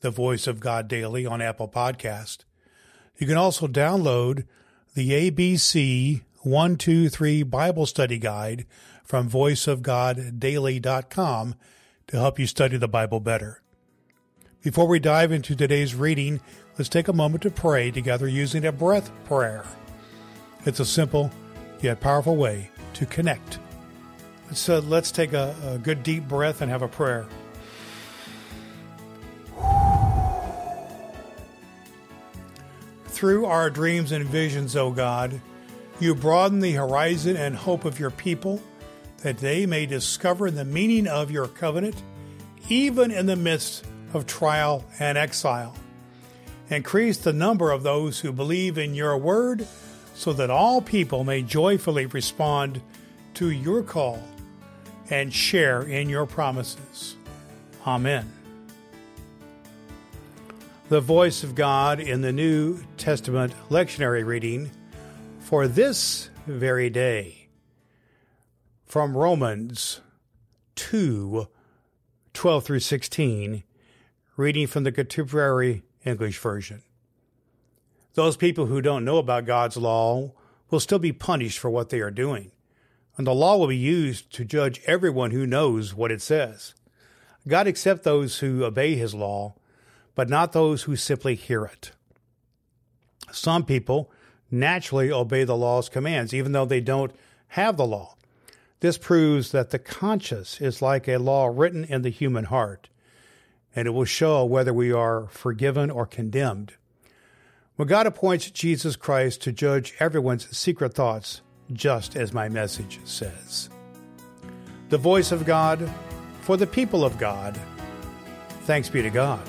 the Voice of God Daily on Apple Podcast. You can also download the ABC 123 Bible Study Guide from voiceofgoddaily.com to help you study the Bible better. Before we dive into today's reading, let's take a moment to pray together using a breath prayer. It's a simple yet powerful way to connect. So uh, let's take a, a good deep breath and have a prayer. Through our dreams and visions, O God, you broaden the horizon and hope of your people that they may discover the meaning of your covenant, even in the midst of trial and exile. Increase the number of those who believe in your word so that all people may joyfully respond to your call and share in your promises. Amen the voice of God in the New Testament lectionary reading for this very day from Romans 2 12 through 16, reading from the Contemporary English Version. Those people who don't know about God's law will still be punished for what they are doing, and the law will be used to judge everyone who knows what it says. God accepts those who obey his law but not those who simply hear it. Some people naturally obey the law's commands, even though they don't have the law. This proves that the conscience is like a law written in the human heart, and it will show whether we are forgiven or condemned. When God appoints Jesus Christ to judge everyone's secret thoughts, just as my message says. The voice of God for the people of God. Thanks be to God.